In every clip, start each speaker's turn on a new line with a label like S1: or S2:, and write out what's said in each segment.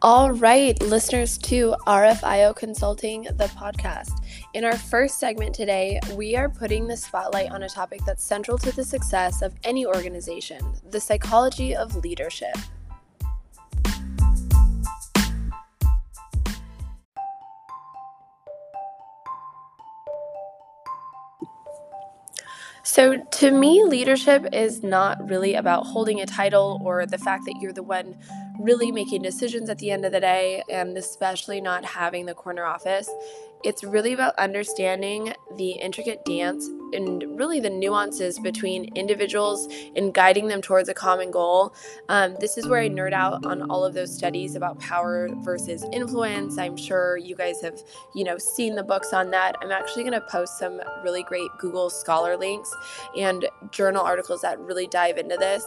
S1: All right, listeners to RFIO Consulting, the podcast. In our first segment today, we are putting the spotlight on a topic that's central to the success of any organization the psychology of leadership. So, to me, leadership is not really about holding a title or the fact that you're the one really making decisions at the end of the day, and especially not having the corner office. It's really about understanding the intricate dance and really the nuances between individuals and guiding them towards a common goal. Um, this is where I nerd out on all of those studies about power versus influence. I'm sure you guys have, you know, seen the books on that. I'm actually going to post some really great Google Scholar links and journal articles that really dive into this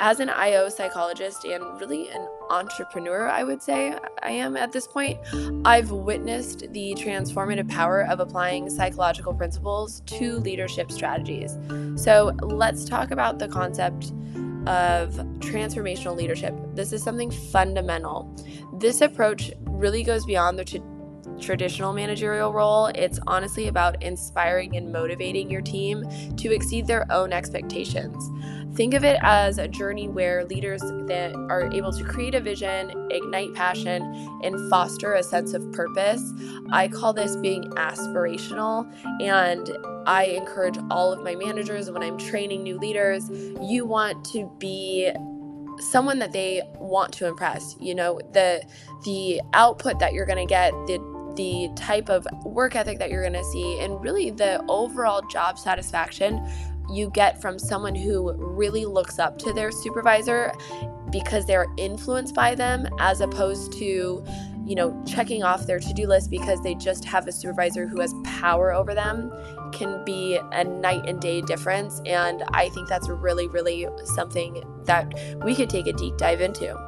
S1: as an IO psychologist and really an entrepreneur, I would say I am at this point, I've witnessed the transformative power of applying psychological principles to leadership strategies. So let's talk about the concept of transformational leadership. This is something fundamental. This approach really goes beyond the t- traditional managerial role. It's honestly about inspiring and motivating your team to exceed their own expectations. Think of it as a journey where leaders that are able to create a vision, ignite passion, and foster a sense of purpose. I call this being aspirational, and I encourage all of my managers when I'm training new leaders, you want to be someone that they want to impress you know the the output that you're going to get the the type of work ethic that you're going to see and really the overall job satisfaction you get from someone who really looks up to their supervisor because they're influenced by them as opposed to you know checking off their to-do list because they just have a supervisor who has power over them can be a night and day difference. And i think that's really really something that we could take a deep dive into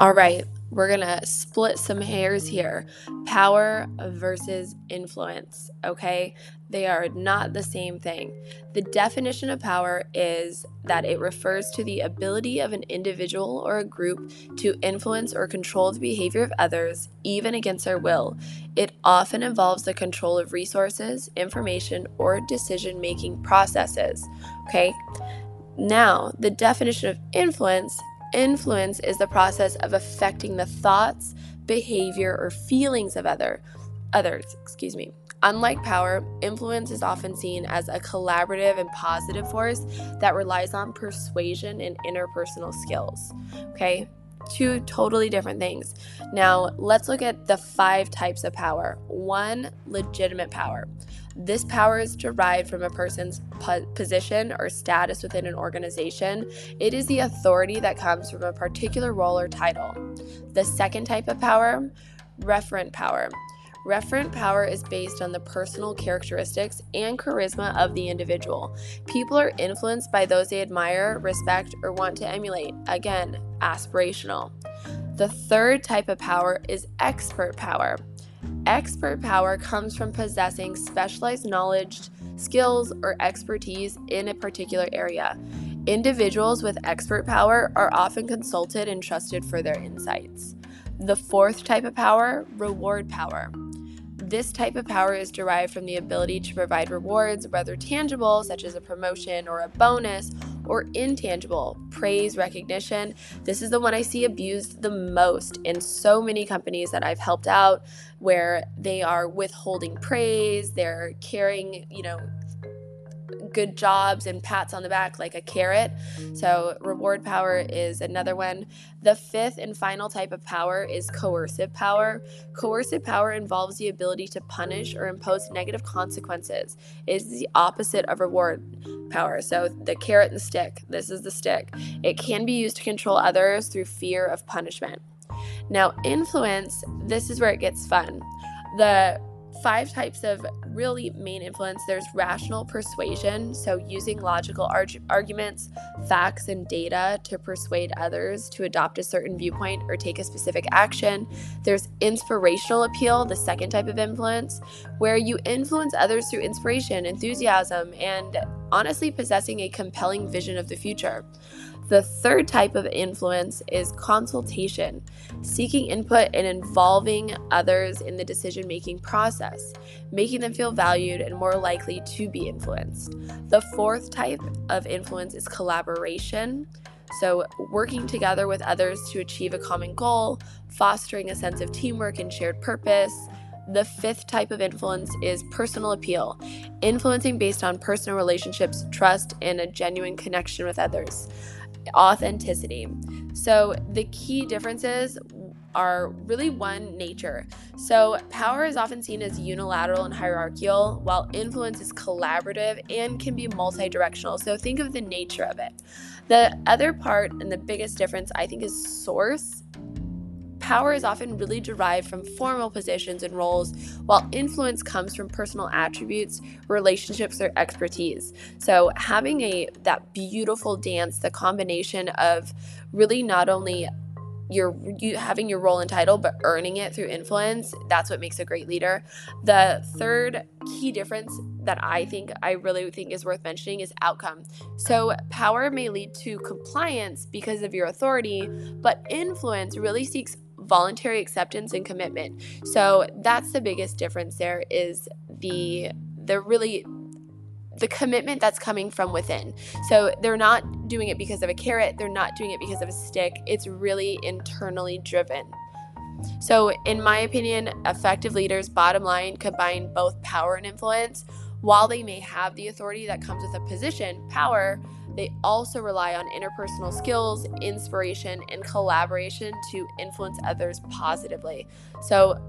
S1: All right, we're to split some hairs here. Power versus influence, okay? They are not the same thing. The definition of power is that it refers to the ability of an individual or a group to influence or control the behavior of others, even against their will. It often involves the control of resources, information, or decision making processes, okay? Now, the definition of influence Influence is the process of affecting the thoughts, behavior, or feelings of other others, excuse me. Unlike power, influence is often seen as a collaborative and positive force that relies on persuasion and interpersonal skills. Okay? Two totally different things. Now, let's look at the five types of power. One, legitimate power. This power is derived from a person's po- position or status within an organization. It is the authority that comes from a particular role or title. The second type of power, referent power. Referent power is based on the personal characteristics and charisma of the individual. People are influenced by those they admire, respect, or want to emulate. Again, aspirational. The third type of power is expert power. Expert power comes from possessing specialized knowledge, skills, or expertise in a particular area. Individuals with expert power are often consulted and trusted for their insights. The fourth type of power, reward power. This type of power is derived from the ability to provide rewards, whether tangible, such as a promotion or a bonus, or intangible, praise, recognition. This is the one I see abused the most in so many companies that I've helped out where they are withholding praise, they're carrying, you know, good jobs and pats on the back like a carrot. So, reward power is another one. The fifth and final type of power is coercive power. Coercive power involves the ability to punish or impose negative consequences. It is the opposite of reward power. So, the carrot and the stick. This is the stick. It can be used to control others through fear of punishment. Now, influence, this is where it gets fun. The five types of really main influence there's rational persuasion, so using logical arg- arguments, facts, and data to persuade others to adopt a certain viewpoint or take a specific action. There's inspirational appeal, the second type of influence, where you influence others through inspiration, enthusiasm, and honestly possessing a compelling vision of the future. The third type of influence is consultation, seeking input and involving others in the decision making process, making them feel valued and more likely to be influenced. The fourth type of influence is collaboration. So, working together with others to achieve a common goal, fostering a sense of teamwork and shared purpose. The fifth type of influence is personal appeal, influencing based on personal relationships, trust, and a genuine connection with others authenticity. So the key differences are really one nature. So power is often seen as unilateral and hierarchical, while influence is collaborative and can be multi directional. So think of the nature of it. The other part and the biggest difference, I think, is source Power is often really derived from formal positions and roles, while influence comes from personal attributes, relationships, or expertise. So having a that beautiful dance, the combination of really not only your you having your role and title but earning it through influence that's what makes a great leader the third key difference that i think i really think is worth mentioning is outcome so power may lead to compliance because of your authority but influence really seeks voluntary acceptance and commitment. So that's the biggest difference there is the the really the commitment that's coming from within. So they're not doing it because of a carrot, they're not doing it because of a stick. It's really internally driven. So, in my opinion, effective leaders, bottom line, combine both power and influence. While they may have the authority that comes with a position, power, they also rely on interpersonal skills, inspiration, and collaboration to influence others positively. So,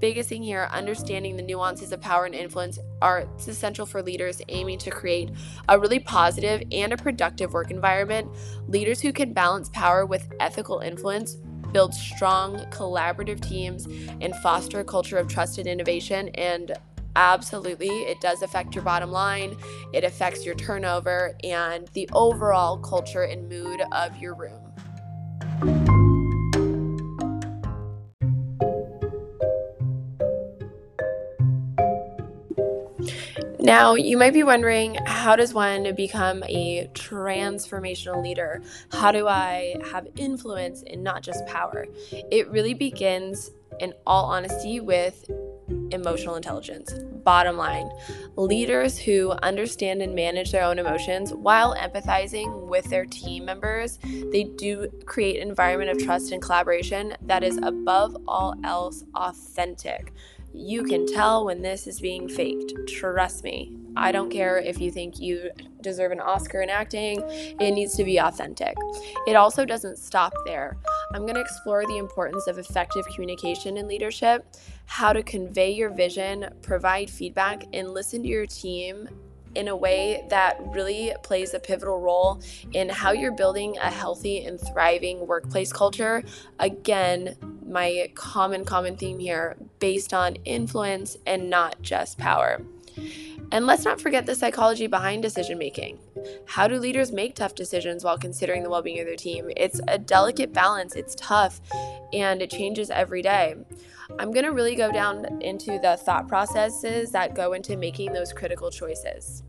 S1: biggest thing here understanding the nuances of power and influence are essential for leaders aiming to create a really positive and a productive work environment leaders who can balance power with ethical influence build strong collaborative teams and foster a culture of trusted innovation and Absolutely. It does affect your bottom line, it affects your turnover and the overall culture and mood of your room. Now, you might be wondering how does one become a transformational leader? How do I have influence and not just power? It really begins, in all honesty, with emotional intelligence. Bottom line leaders who understand and manage their own emotions while empathizing with their team members, they do create an environment of trust and collaboration that is above all else authentic. You can tell when this is being faked. Trust me. I don't care if you think you deserve an Oscar in acting, it needs to be authentic. It also doesn't stop there. I'm going to explore the importance of effective communication in leadership, how to convey your vision, provide feedback, and listen to your team in a way that really plays a pivotal role in how you're building a healthy and thriving workplace culture. Again, my common, common theme here based on influence and not just power. And let's not forget the psychology behind decision making. How do leaders make tough decisions while considering the well being of their team? It's a delicate balance, it's tough, and it changes every day. I'm to really go down into the thought processes that go into making those critical choices.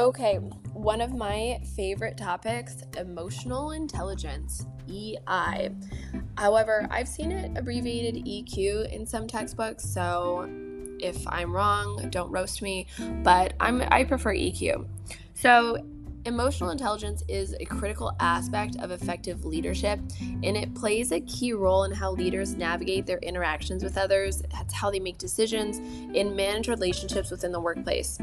S1: Okay, one of my favorite topics emotional intelligence, EI. However, I've seen it abbreviated EQ in some textbooks, so if I'm wrong, don't roast me, but I'm I prefer EQ. So, emotional intelligence is a critical aspect of effective leadership and it plays a key role in how leaders navigate their interactions with others, that's how they make decisions and manage relationships within the workplace.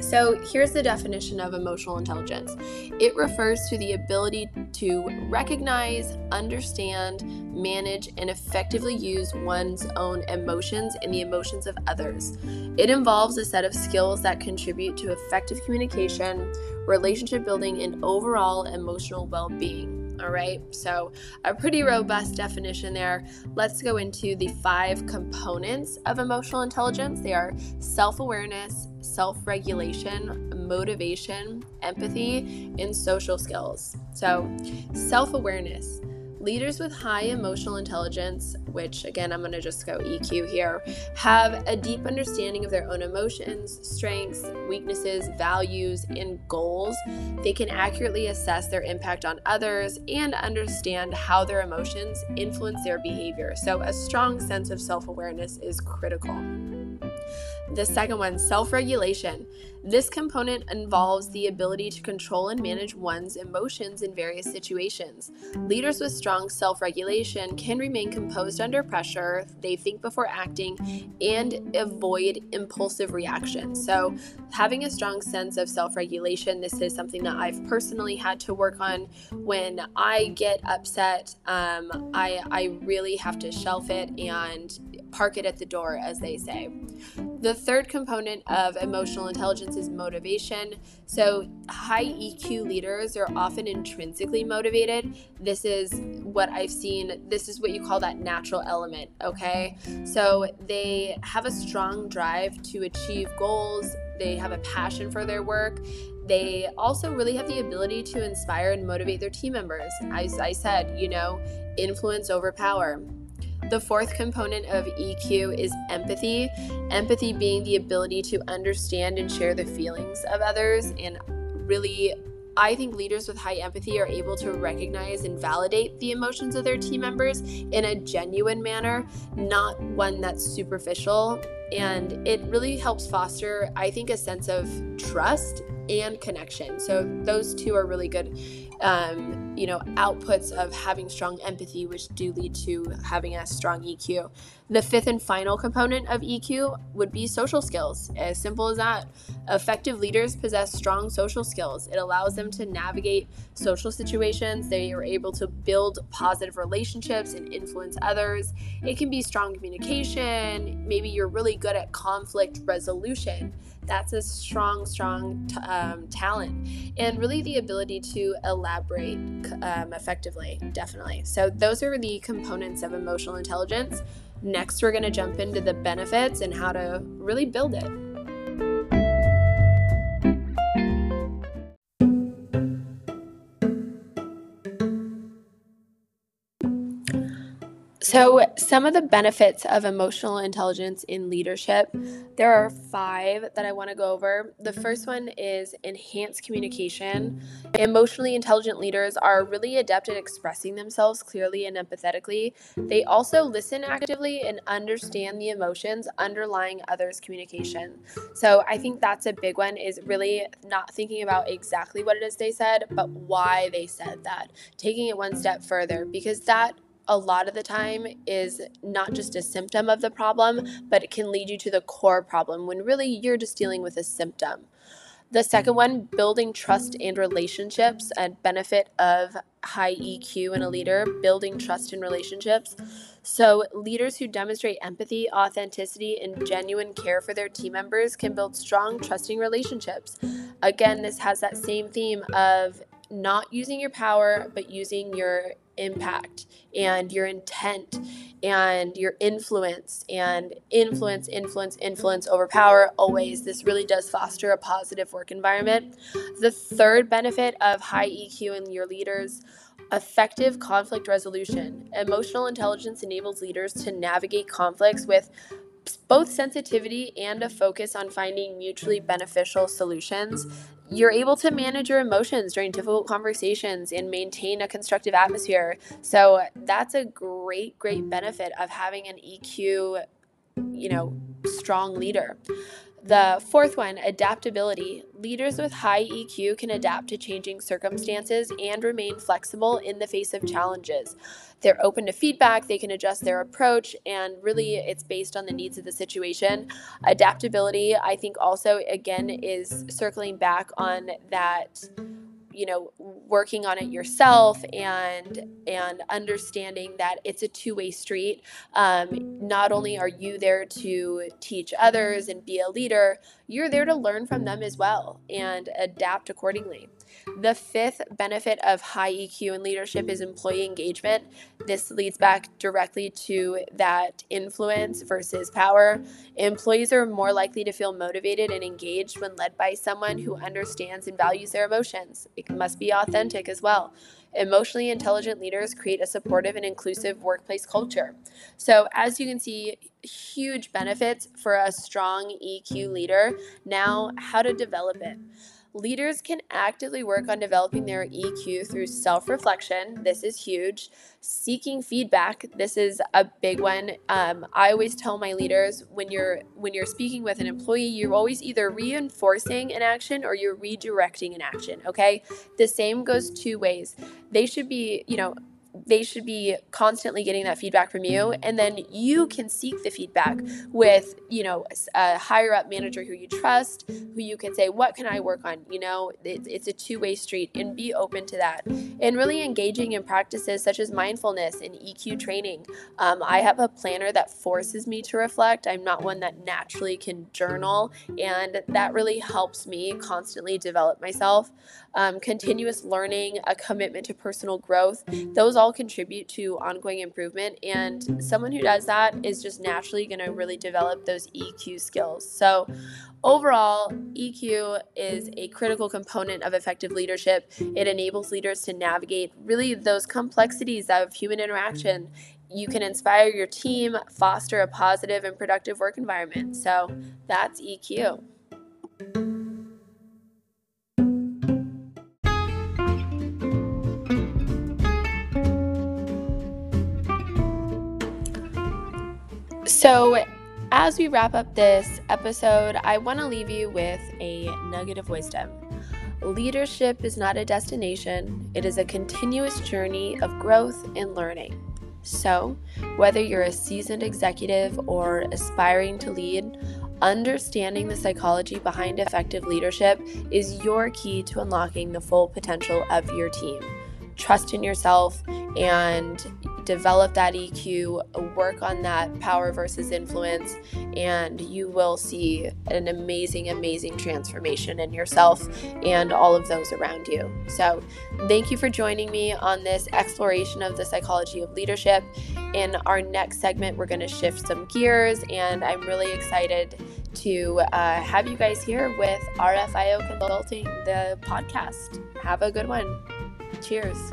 S1: So, here's the definition of emotional intelligence it refers to the ability to recognize, understand, manage, and effectively use one's own emotions and the emotions of others. It involves a set of skills that contribute to effective communication, relationship building, and overall emotional well being. All right, so a pretty robust definition there. Let's go into the five components of emotional intelligence they are self awareness, self regulation, motivation, empathy, and social skills. So, self awareness. Leaders with high emotional intelligence, which again, I'm going to just go EQ here, have a deep understanding of their own emotions, strengths, weaknesses, values, and goals. They can accurately assess their impact on others and understand how their emotions influence their behavior. So, a strong sense of self awareness is critical. The second one, self regulation. This component involves the ability to control and manage one's emotions in various situations. Leaders with strong self regulation can remain composed under pressure, they think before acting, and avoid impulsive reactions. So, having a strong sense of self regulation, this is something that I've personally had to work on. When I get upset, um, I, I really have to shelf it and park it at the door, as they say. The third component of emotional intelligence is motivation. So, high EQ leaders are often intrinsically motivated. This is what I've seen. This is what you call that natural element, okay? So, they have a strong drive to achieve goals, they have a passion for their work. They also really have the ability to inspire and motivate their team members. As I said, you know, influence over power. The fourth component of EQ is empathy. Empathy being the ability to understand and share the feelings of others. And really, I think leaders with high empathy are able to recognize and validate the emotions of their team members in a genuine manner, not one that's superficial. And it really helps foster, I think, a sense of trust and connection. So, those two are really good um, you know, outputs of having strong empathy, which do lead to having a strong EQ. The fifth and final component of EQ would be social skills. As simple as that. Effective leaders possess strong social skills. It allows them to navigate social situations. They are able to build positive relationships and influence others. It can be strong communication. Maybe you're really good at conflict resolution that's a strong, strong t- um, talent. And really the ability to elaborate um, effectively, definitely. So, those are the components of emotional intelligence. Next, we're going to jump into the benefits and how to really build it. So, some of the benefits of emotional intelligence in leadership, there are five that I want to go over. The first one is enhanced communication. Emotionally intelligent leaders are really adept at expressing themselves clearly and empathetically. They also listen actively and understand the emotions underlying others' communication. So, I think that's a big one is really not thinking about exactly what it is they said, but why they said that. Taking it one step further because that a lot of the time is not just a symptom of the problem, but it can lead you to the core problem when really you're just dealing with a symptom. The second one, building trust and relationships, a benefit of high EQ in a leader, building trust in relationships. So, leaders who demonstrate empathy, authenticity, and genuine care for their team members can build strong, trusting relationships. Again, this has that same theme of not using your power, but using your impact and your intent and your influence and influence, influence, influence over power always. This really does foster a positive work environment. The third benefit of high EQ in your leaders effective conflict resolution. Emotional intelligence enables leaders to navigate conflicts with both sensitivity and a focus on finding mutually beneficial solutions, you're able to manage your emotions during difficult conversations and maintain a constructive atmosphere. So that's a great, great benefit of having an EQ, you know, strong leader. The fourth one, adaptability. Leaders with high EQ can adapt to changing circumstances and remain flexible in the face of challenges. They're open to feedback, they can adjust their approach, and really it's based on the needs of the situation. Adaptability, I think, also, again, is circling back on that you know working on it yourself and and understanding that it's a two-way street. Um, not only are you there to teach others and be a leader you're there to learn from them as well and adapt accordingly the fifth benefit of high EQ in leadership is employee engagement. This leads back directly to that influence versus power. Employees are more likely to feel motivated and engaged when led by someone who understands and values their emotions. It must be authentic as well. Emotionally intelligent leaders create a supportive and inclusive workplace culture. So, as you can see, huge benefits for a strong EQ leader. Now, how to develop it. Leaders can actively work on developing their EQ through self reflection. This is huge. Seeking feedback. This is a big one. Um, I always tell my leaders when you're when you're speaking with an employee, you're always either reinforcing an action or you're redirecting an action. Okay, the same goes two ways. They should be, you know, they should be constantly getting that feedback from you and then you can seek the feedback with you know a higher up manager who you trust who you can say what can i work on? You know it's, it's a two-way street and be open to that. And really engaging in practices such as mindfulness and eq training. Um, i have a planner that forces me to reflect. I'm not one that naturally can journal and that really helps me constantly develop myself. Um, continuous learning a commitment to personal growth those contribute to ongoing improvement. And someone who does that is just naturally going to really develop those EQ skills. So, overall, EQ is a critical component of effective leadership. It enables leaders to navigate really those complexities of human interaction. You can inspire your team, foster a positive and productive work environment. So, that's EQ. So, as we wrap up this episode, I want to leave you with a nugget of wisdom. Leadership is not a destination, it is a continuous journey of growth and learning. So, whether you're a seasoned executive or aspiring to lead, understanding the psychology behind effective leadership is your key to unlocking the full potential of your team. Trust in yourself and develop that EQ, work on that power versus influence, and you will see an amazing, amazing transformation in yourself and all of those around you. So, thank you for joining me on this exploration of the psychology of leadership. In our next segment, we're going to shift some gears, and I'm really excited to uh, have you guys here with RFIO Consulting, the podcast. Have a good one. Cheers.